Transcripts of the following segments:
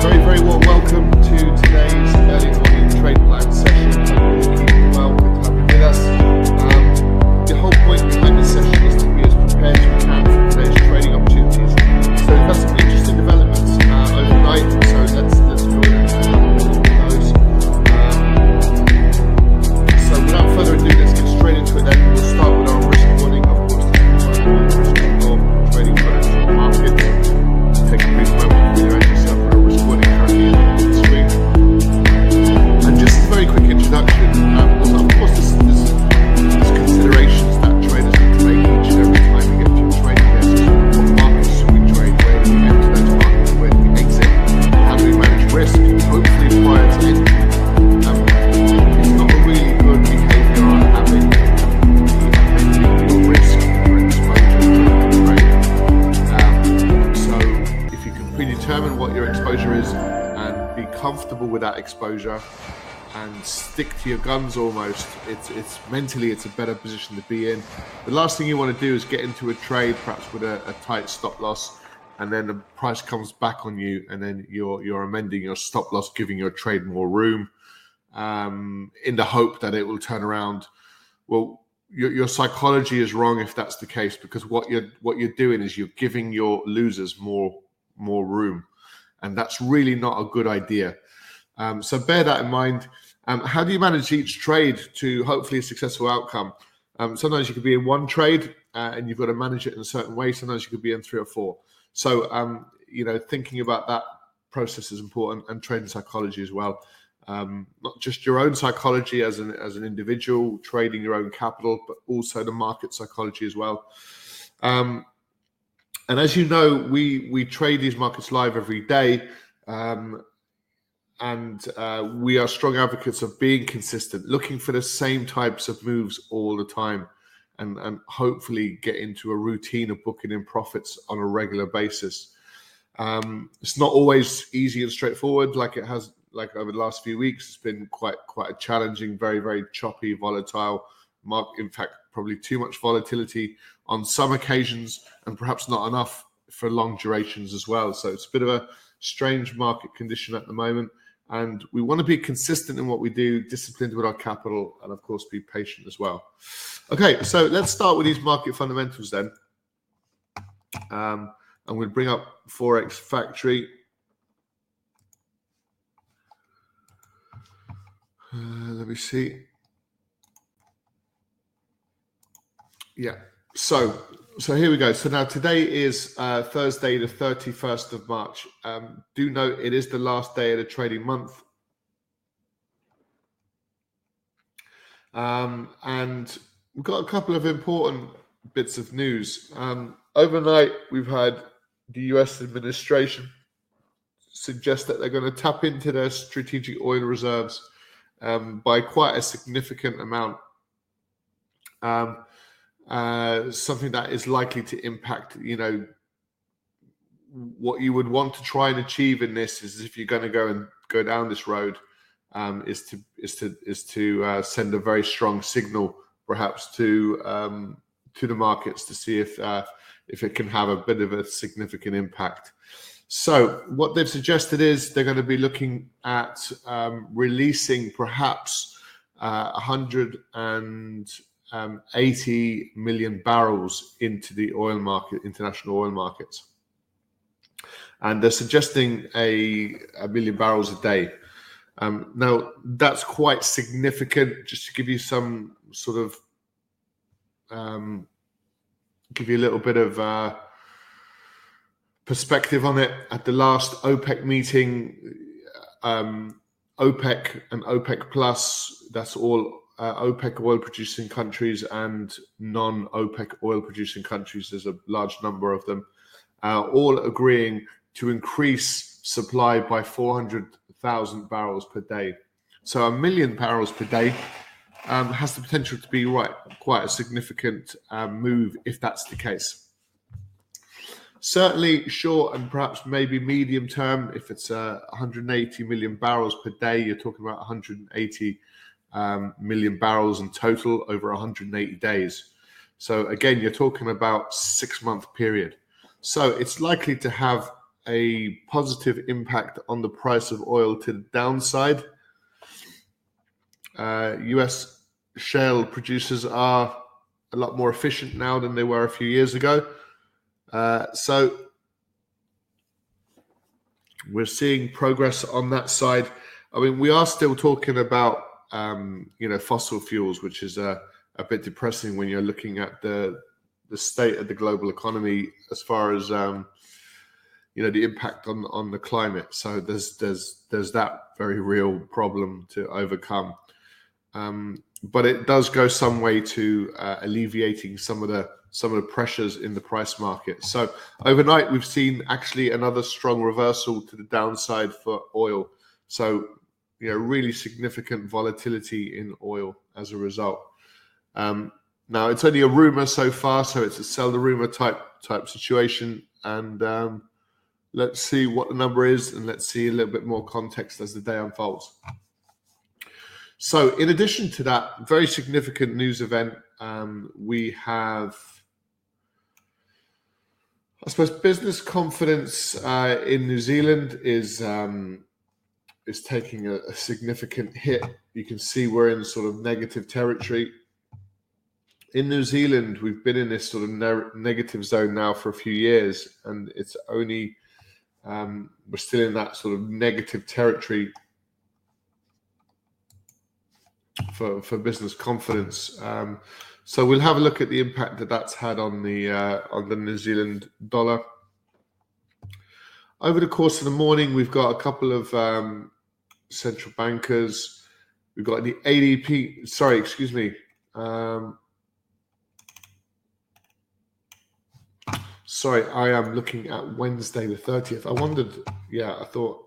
Very, very welcome your guns almost, it's it's mentally it's a better position to be in. The last thing you want to do is get into a trade perhaps with a, a tight stop loss and then the price comes back on you and then you're you're amending your stop loss, giving your trade more room um, in the hope that it will turn around. Well, your, your psychology is wrong if that's the case because what you're what you're doing is you're giving your losers more more room, and that's really not a good idea. Um, so bear that in mind. Um, how do you manage each trade to hopefully a successful outcome? Um, sometimes you could be in one trade uh, and you've got to manage it in a certain way. Sometimes you could be in three or four. So um, you know, thinking about that process is important, and trading psychology as well um, not just your own psychology as an as an individual trading your own capital, but also the market psychology as well. Um, and as you know, we we trade these markets live every day, um, and uh, we are strong advocates of being consistent, looking for the same types of moves all the time, and and hopefully get into a routine of booking in profits on a regular basis. Um, it's not always easy and straightforward, like it has like over the last few weeks, it's been quite quite a challenging, very very choppy, volatile market. In fact, probably too much volatility on some occasions, and perhaps not enough for long durations as well. So it's a bit of a strange market condition at the moment, and we want to be consistent in what we do, disciplined with our capital, and of course be patient as well. Okay, so let's start with these market fundamentals then. Um, I'm going to bring up Forex Factory. Uh, let me see. Yeah. So so here we go. So now today is uh, Thursday, the 31st of March. Um, do note it is the last day of the trading month. Um, and we've got a couple of important bits of news. Um, overnight, we've had the US administration suggest that they're going to tap into their strategic oil reserves um, by quite a significant amount. Um, uh, something that is likely to impact, you know, what you would want to try and achieve in this is if you're going to go and go down this road, um, is to is to is to uh, send a very strong signal, perhaps to um, to the markets to see if uh, if it can have a bit of a significant impact. So what they've suggested is they're going to be looking at um, releasing perhaps uh, 180 million barrels into the oil market, international oil markets, and they're suggesting a, a million barrels a day. Um, now that's quite significant. Just to give you some sort of um, give you a little bit of uh, perspective on it. At the last OPEC meeting, um, OPEC and OPEC Plus, that's all uh, OPEC oil producing countries and non OPEC oil producing countries, there's a large number of them, uh, all agreeing to increase supply by 400,000 barrels per day. So a million barrels per day um, has the potential to be right, quite a significant um, move if that's the case. Certainly, short and perhaps maybe medium term, if it's uh, 180 million barrels per day, you're talking about 180 um, million barrels in total over 180 days. So again, you're talking about six month period. So it's likely to have a positive impact on the price of oil to the downside. Uh, US shale producers are a lot more efficient now than they were a few years ago. Uh, so we're seeing progress on that side. I mean, we are still talking about um, you know fossil fuels, which is a, a bit depressing when you're looking at the the state of the global economy as far as um, you know the impact on on the climate. So there's there's there's that very real problem to overcome. Um, but it does go some way to uh, alleviating some of the some of the pressures in the price market. So overnight, we've seen actually another strong reversal to the downside for oil. So you know, really significant volatility in oil as a result. Um, now it's only a rumor so far, so it's a sell the rumor type type situation, and um, let's see what the number is, and let's see a little bit more context as the day unfolds. So, in addition to that very significant news event, um, we have, I suppose, business confidence uh, in New Zealand is um, is taking a, a, significant hit. You can see we're in sort of negative territory. In New Zealand, we've been in this sort of ne- negative zone now for a few years, and it's only um, we're still in that sort of negative territory for for business confidence. Um, so we'll have a look at the impact that that's had on the uh, on the New Zealand dollar. Over the course of the morning, we've got a couple of um, central bankers. We've got the ADP. Sorry, excuse me. Um, sorry, I am looking at Wednesday the thirtieth. I wondered. Yeah, I thought.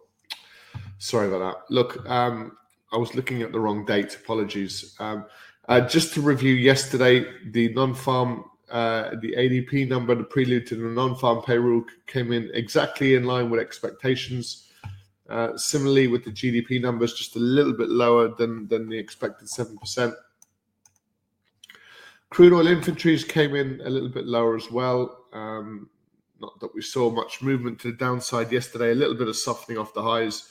Sorry about that. Look, um, I was looking at the wrong date. Apologies. Um, uh, just to review yesterday, the non-farm, uh, the ADP number, the prelude to the non-farm payroll came in exactly in line with expectations. Uh, similarly, with the GDP numbers, just a little bit lower than than the expected seven percent. Crude oil inventories came in a little bit lower as well. Um, not that we saw much movement to the downside yesterday. A little bit of softening off the highs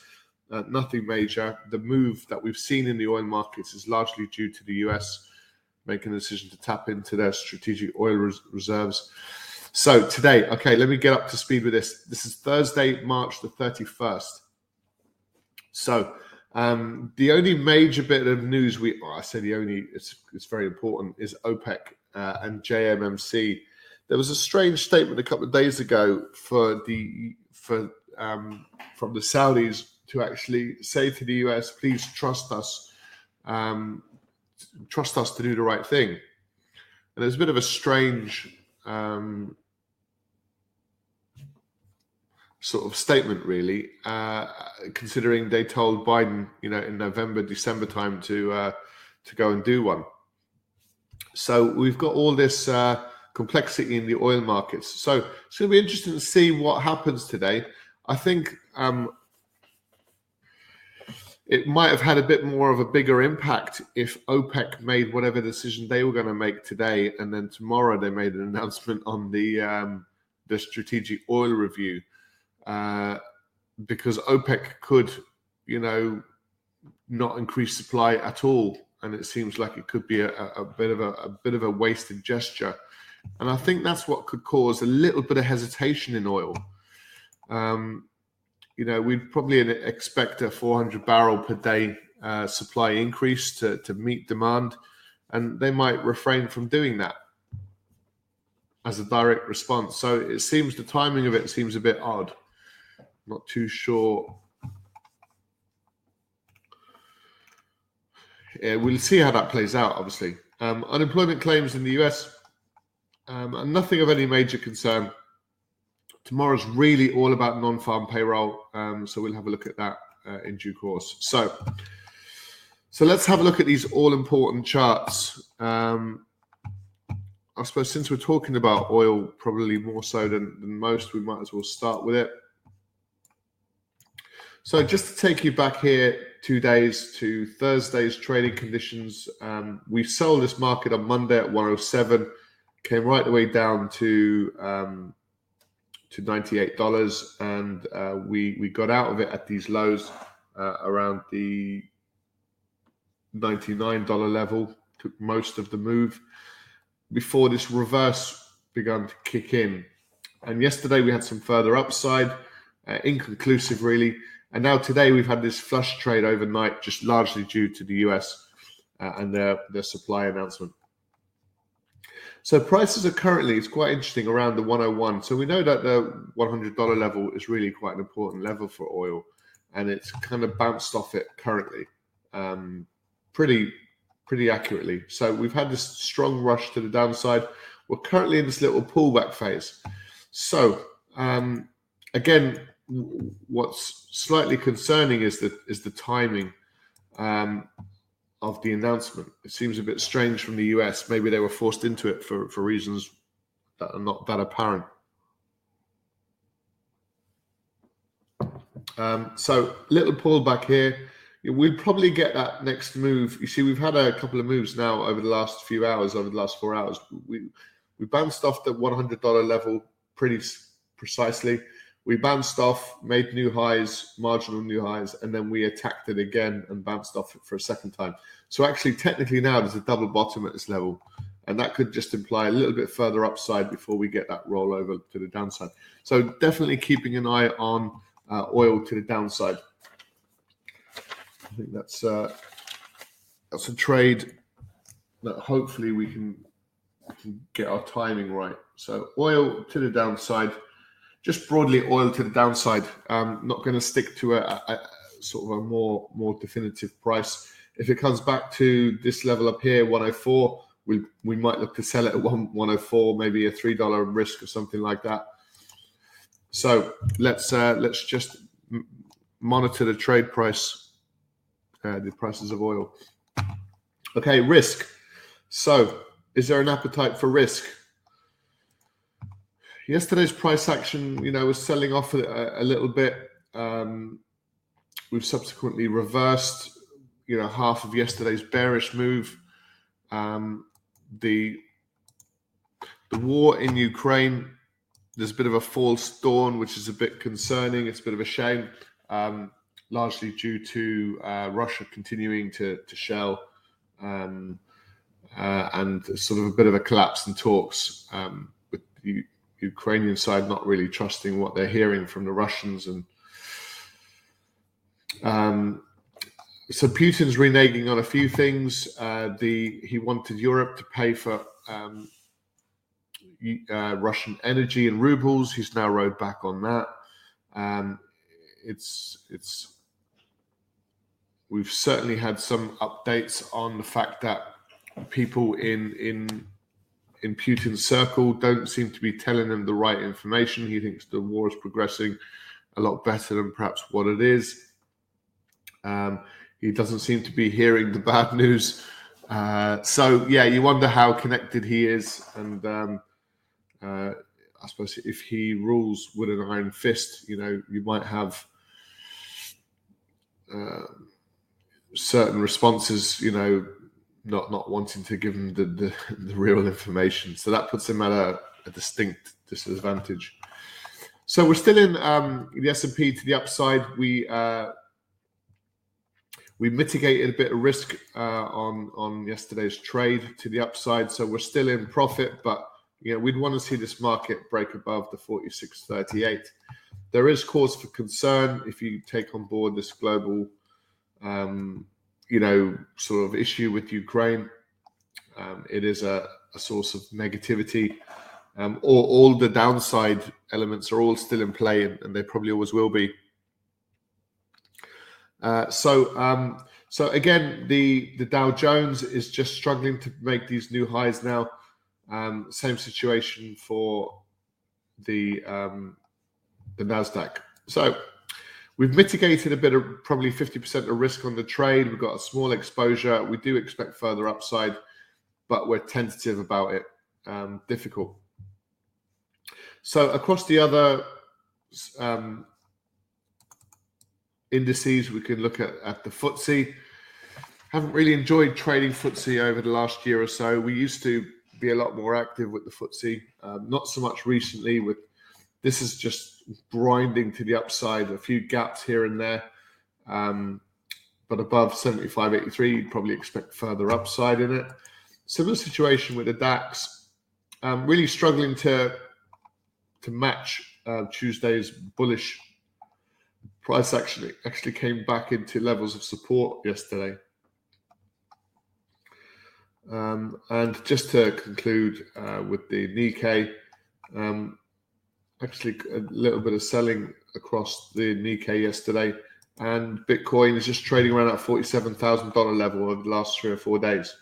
uh, nothing major. The move that we've seen in the oil markets is largely due to the US making a decision to tap into their strategic oil res- reserves. So today, okay, let me get up to speed with this. This is Thursday, March the 31st. So um, the only major bit of news we, well, I say the only, it's, it's very important, is OPEC uh, and JMMC. There was a strange statement a couple of days ago for the for um, from the Saudis to actually say to the US, please trust us, um, trust us to do the right thing. And there's a bit of a strange um, sort of statement, really, uh, considering they told Biden, you know, in November, December time to uh, to go and do one. So we've got all this uh, complexity in the oil markets. So it's going to be interesting to see what happens today. I think um, it might have had a bit more of a bigger impact if OPEC made whatever decision they were going to make today, and then tomorrow they made an announcement on the um, the strategic oil review, uh, because OPEC could, you know, not increase supply at all, and it seems like it could be a, a bit of a, a bit of a wasted gesture, and I think that's what could cause a little bit of hesitation in oil. Um, you know, we'd probably expect a 400 barrel per day uh, supply increase to, to meet demand, and they might refrain from doing that as a direct response. So it seems the timing of it seems a bit odd. Not too sure. Yeah, we'll see how that plays out. Obviously, um, unemployment claims in the US, um, and nothing of any major concern Tomorrow's really all about non-farm payroll, um, so we'll have a look at that uh, in due course. So, so let's have a look at these all-important charts. Um, I suppose since we're talking about oil, probably more so than, than most, we might as well start with it. So just to take you back here two days to Thursday's trading conditions, um, we sold this market on Monday at 107, came right the way down to um, to $98 and uh, we we got out of it at these lows uh, around the $99 level took most of the move before this reverse began to kick in. And yesterday we had some further upside uh, inconclusive really and now today we've had this flush trade overnight just largely due to the US uh, and their their supply announcement so prices are currently, it's quite interesting, around the 101. So we know that the $100 level is really quite an important level for oil, and it's kind of bounced off it currently, um, pretty pretty accurately. So we've had this strong rush to the downside. We're currently in this little pullback phase. So um, again, what's slightly concerning is the is the timing. Um, of the announcement. It seems a bit strange from the US. Maybe they were forced into it for, for reasons that are not that apparent. Um, so little pullback here. We'll probably get that next move. You see, we've had a couple of moves now over the last few hours, over the last four hours. We we bounced off the $100 level pretty precisely we bounced off, made new highs, marginal new highs, and then we attacked it again and bounced off it for a second time. So actually, technically now there's a double bottom at this level, and that could just imply a little bit further upside before we get that rollover to the downside. So definitely keeping an eye on uh, oil to the downside. I think that's uh, that's a trade that hopefully we can, we can get our timing right. So oil to the downside just broadly oil to the downside. Um, not going to stick to a, a, a, sort of a more more definitive price. If it comes back to this level up here, 104, we we might look to sell it at 104, maybe a three dollar risk or something like that. So let's uh, let's just monitor the trade price, uh, the prices of oil. Okay, risk. So, is there an appetite for risk? Yesterday's price action, you know, was selling off a, a little bit. Um, we've subsequently reversed, you know, half of yesterday's bearish move. Um, the the war in Ukraine, there's a bit of a false dawn, which is a bit concerning. It's a bit of a shame, um, largely due to uh, Russia continuing to to shell. Um, uh, and sort of a bit of a collapse in talks um, with the Ukrainian side not really trusting what they're hearing from the Russians, and um, so Putin's reneging on a few things. Uh, the he wanted Europe to pay for um, uh, Russian energy in rubles. He's now rode back on that. Um, it's it's we've certainly had some updates on the fact that people in in in Putin's circle don't seem to be telling him the right information. He thinks the war is progressing a lot better than perhaps what it is. Um, he doesn't seem to be hearing the bad news. Uh, so yeah, you wonder how connected he is, and um, uh, I suppose if he rules with an iron fist, you know, you might have uh, certain responses, you know, not not wanting to give him the, the, the real information. So that puts him at a, a distinct disadvantage. So we're still in um, the S and P to the upside. We uh, we mitigated a bit of risk uh, on on yesterday's trade to the upside. So we're still in profit, but you know we'd want to see this market break above the 46.38. There is cause for concern if you take on board this global um, you know, sort of issue with Ukraine. Um, it is a, a, source of negativity. Um, all, all, the downside elements are all still in play, and, and they probably always will be. Uh, so, um, so again, the the Dow Jones is just struggling to make these new highs now. Um, same situation for the um, the Nasdaq. So We've mitigated a bit of probably 50% of risk on the trade. We've got a small exposure. We do expect further upside, but we're tentative about it. Um, difficult. So across the other um, indices, we can look at, at the FTSE. Haven't really enjoyed trading FTSE over the last year or so. We used to be a lot more active with the FTSE, um, not so much recently with this is just grinding to the upside, a few gaps here and there. Um, but above 75.83, you'd probably expect further upside in it. Similar situation with the DAX, um, really struggling to to match uh, Tuesday's bullish price. Actually, actually came back into levels of support yesterday. Um, and just to conclude uh, with the Nikkei, um, actually a little bit of selling across the Nikkei yesterday, and Bitcoin is just trading around that $47,000 level over the last three or four days.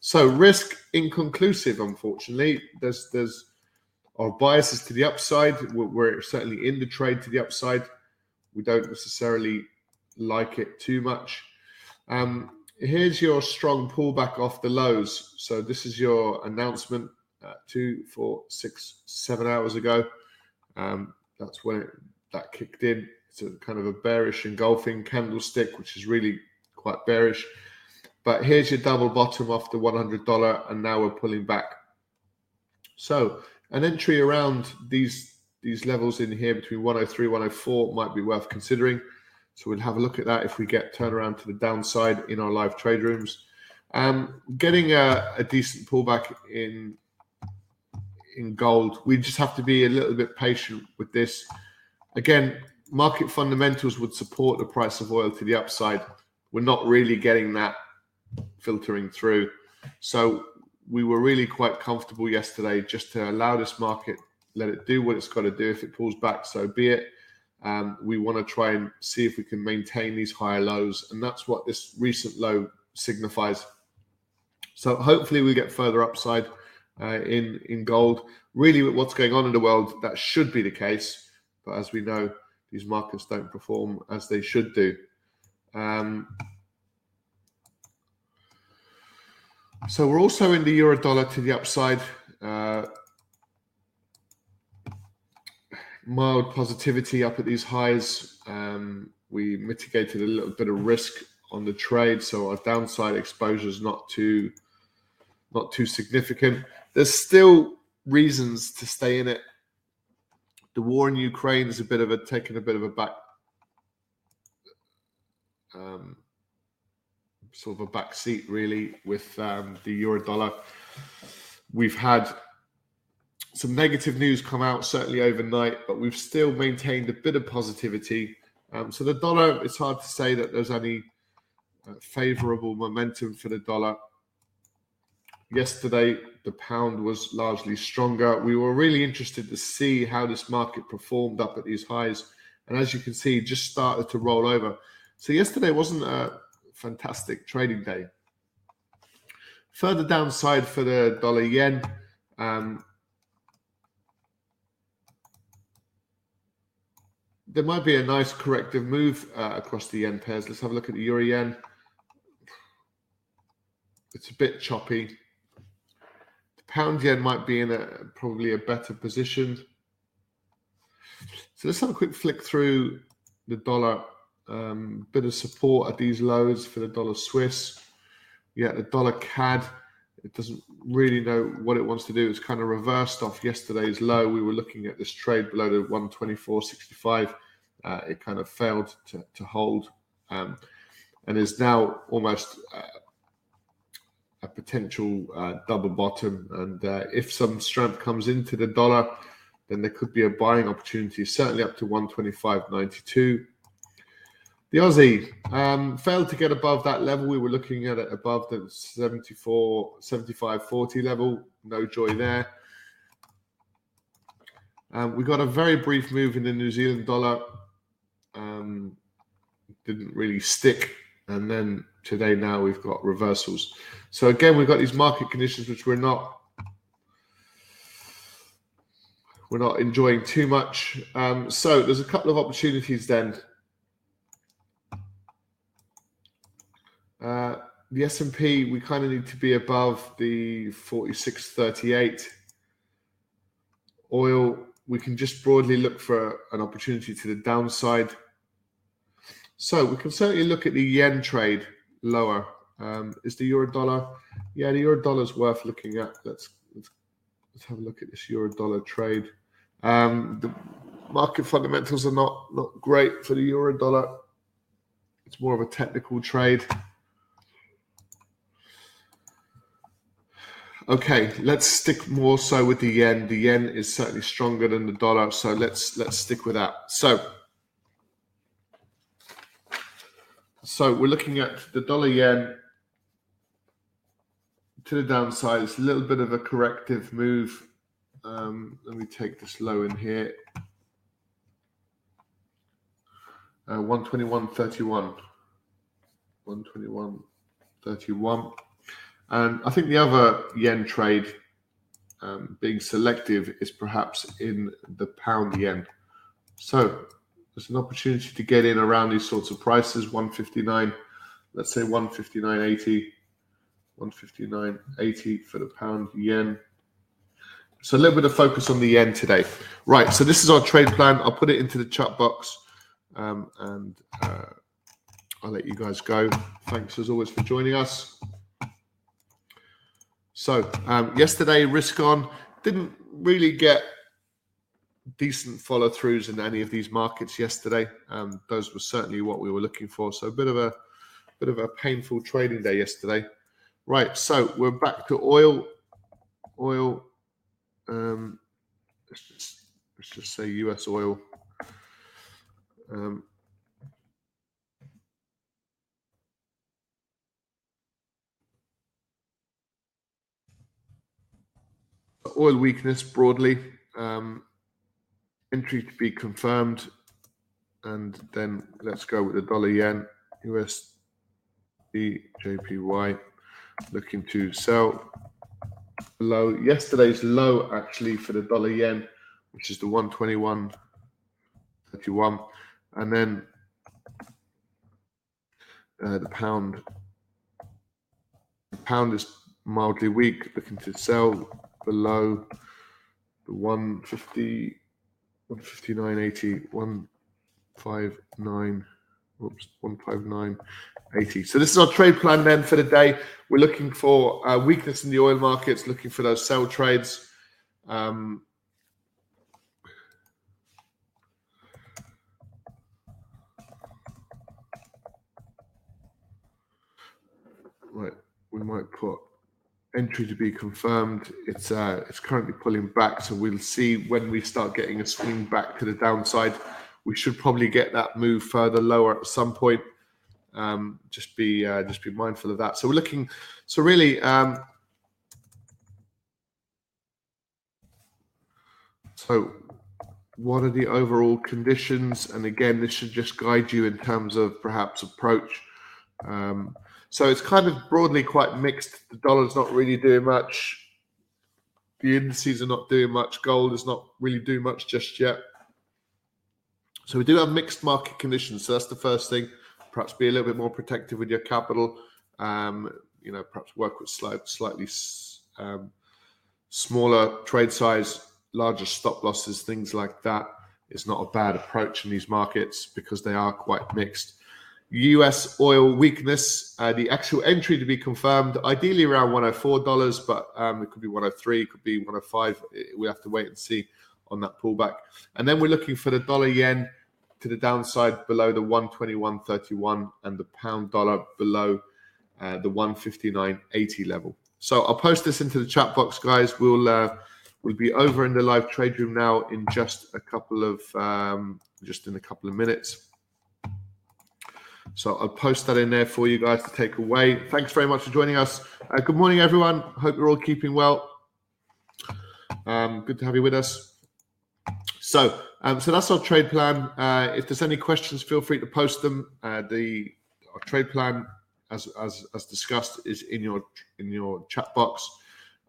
So risk inconclusive, unfortunately. There's there's our biases to the upside. We're, we're certainly in the trade to the upside. We don't necessarily like it too much. Um, here's your strong pullback off the lows. So this is your announcement uh, two, four, six, seven hours ago. Um, that's when it, that kicked in. It's a kind of a bearish engulfing candlestick, which is really quite bearish. But here's your double bottom off the $100, and now we're pulling back. So an entry around these these levels in here between 103 104 might be worth considering. So we'll have a look at that if we get turnaround to the downside in our live trade rooms. Um, getting a, a decent pullback in in gold. We just have to be a little bit patient with this. Again, market fundamentals would support the price of oil to the upside. We're not really getting that filtering through. So we were really quite comfortable yesterday just to allow this market, let it do what it's got to do. If it pulls back, so be it. Um, we want to try and see if we can maintain these higher lows, and that's what this recent low signifies. So hopefully we get further upside uh, in in gold. Really, with what's going on in the world, that should be the case. But as we know, these markets don't perform as they should do. Um, so we're also in the euro dollar to the upside. Uh, mild positivity up at these highs. Um, we mitigated a little bit of risk on the trade, so our downside exposure is not too not too significant. There's still reasons to stay in it. The war in Ukraine is a bit of a taking a bit of a back um, sort of a back seat really with um, the euro dollar. We've had some negative news come out certainly overnight, but we've still maintained a bit of positivity. Um, so the dollar, it's hard to say that there's any uh, favorable momentum for the dollar. Yesterday, the pound was largely stronger. We were really interested to see how this market performed up at these highs. And as you can see, just started to roll over. So yesterday wasn't a fantastic trading day. Further downside for the dollar yen. Um, there might be a nice corrective move uh, across the yen pairs. Let's have a look at the euro yen. It's a bit choppy. Pound yen might be in a probably a better position. So let's have a quick flick through the dollar. Um, bit of support at these lows for the dollar Swiss. Yeah, the dollar CAD. It doesn't really know what it wants to do. It's kind of reversed off yesterday's low. We were looking at this trade below the 124.65. Uh, it kind of failed to, to hold um, and is now almost uh, potential uh, double bottom. And uh, if some strength comes into the dollar, then there could be a buying opportunity, certainly up to 125.92. The Aussie um, failed to get above that level. We were looking at it above the 74, 75, 40 level. No joy there. Um, we got a very brief move in the New Zealand dollar. Um, didn't really stick. And then today, now we've got reversals. So again, we've got these market conditions which we're not we're not enjoying too much. Um, so there's a couple of opportunities then Uh, the S&P, we kind of need to be above the 46.38. Oil, we can just broadly look for an opportunity to the downside. So we can certainly look at the yen trade lower. Um, is the euro dollar? Yeah, the euro dollar is worth looking at. Let's, let's let's have a look at this euro dollar trade. Um, the market fundamentals are not not great for the euro dollar. It's more of a technical trade. Okay, let's stick more so with the yen. The yen is certainly stronger than the dollar, so let's let's stick with that. So, so we're looking at the dollar yen to the downside. It's a little bit of a corrective move. Um, let me take this low in here. Uh, 121.31. 121.31. And I think the other yen trade um, being selective is perhaps in the pound yen. So there's an opportunity to get in around these sorts of prices 159, let's say 159.80, 159.80 for the pound yen. So a little bit of focus on the yen today. Right, so this is our trade plan. I'll put it into the chat box um, and uh, I'll let you guys go. Thanks as always for joining us. So um, yesterday, risk on didn't really get decent follow throughs in any of these markets yesterday. Um, those were certainly what we were looking for. So a bit of a bit of a painful trading day yesterday. Right, so we're back to oil. Oil. Um, let's just let's just say U.S. oil. Um, oil weakness broadly. Um, entry to be confirmed. And then let's go with the dollar yen, USD, JPY, looking to sell below yesterday's low actually for the dollar yen, which is the 121.31. And then uh, the pound. The pound is mildly weak, looking to sell below the 150, 159.80, 159, oops, 159.80. So this is our trade plan then for the day. We're looking for uh, weakness in the oil markets, looking for those sell trades. Um, right, we might put entry to be confirmed. It's uh, it's currently pulling back, so we'll see when we start getting a swing back to the downside. We should probably get that move further lower at some point. Um, just be uh, just be mindful of that. So we're looking. So really, um, so what are the overall conditions? And again, this should just guide you in terms of perhaps approach. Um, so it's kind of broadly quite mixed. The dollar's not really doing much. The indices are not doing much. Gold is not really doing much just yet. So we do have mixed market conditions. So that's the first thing. Perhaps be a little bit more protective with your capital. Um, you know, perhaps work with slight, slightly um, smaller trade size, larger stop losses, things like that. Is not a bad approach in these markets because they are quite mixed. US oil weakness. Uh, the actual entry to be confirmed, ideally around $104, but um, it could be 103, it could be 105. We have to wait and see on that pullback. And then we're looking for the dollar yen to the downside below the 121.31 and the pound dollar below uh, the 159.80 level. So I'll post this into the chat box, guys. We'll uh, we'll be over in the live trade room now in just a couple of um, just in a couple of minutes. So I'll post that in there for you guys to take away. Thanks very much for joining us. Uh, good morning, everyone. Hope you're all keeping well. Um, good to have you with us. So, um, so that's our trade plan. Uh, if there's any questions, feel free to post them. Uh, the trade plan, as, as as discussed, is in your in your chat box.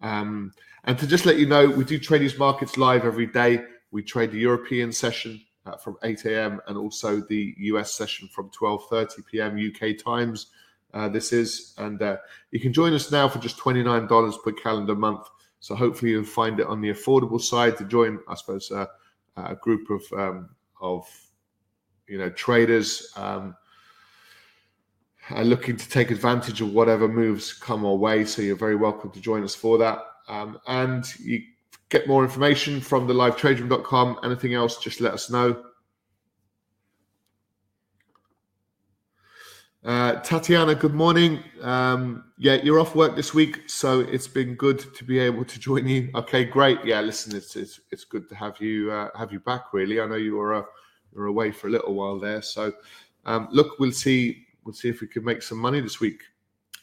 Um, and to just let you know, we do trade these markets live every day. We trade the European session uh, from 8 a.m. and also the US session from 12:30 p.m. UK times. Uh, this is, and uh, you can join us now for just $29 per calendar month. So hopefully you'll find it on the affordable side to join, I suppose, uh, a group of um, of you know traders um, looking to take advantage of whatever moves come our way. So you're very welcome to join us for that. Um, and you get more information from the livetraderoom.com. Anything else, just let us know. Uh, Tatiana, good morning. Um, yeah, you're off work this week, so it's been good to be able to join you. Okay, great. Yeah, listen, it's it's, it's good to have you uh, have you back. Really, I know you were uh, you were away for a little while there. So, um, look, we'll see we'll see if we can make some money this week.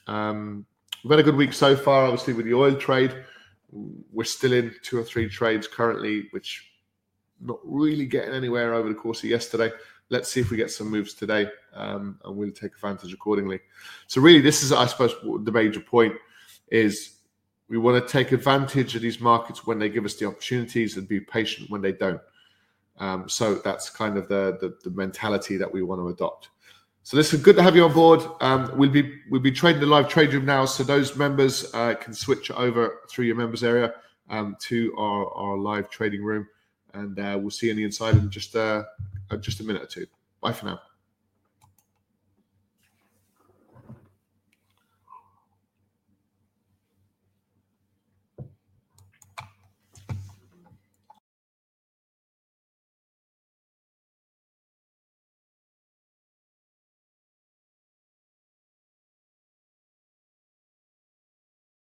Um, we've had a good week so far, obviously with the oil trade. We're still in two or three trades currently, which not really getting anywhere over the course of yesterday. Let's see if we get some moves today um, and we'll take advantage accordingly. So really this is i suppose the major point is we want to take advantage of these markets when they give us the opportunities and be patient when they don't. Um, so that's kind of the, the, the mentality that we want to adopt so this is good to have you on board um, we'll be we'll be trading the live trade room now so those members uh, can switch over through your members area um, to our, our live trading room and uh, we'll see you on the inside in just uh, just a minute or two. Bye for now.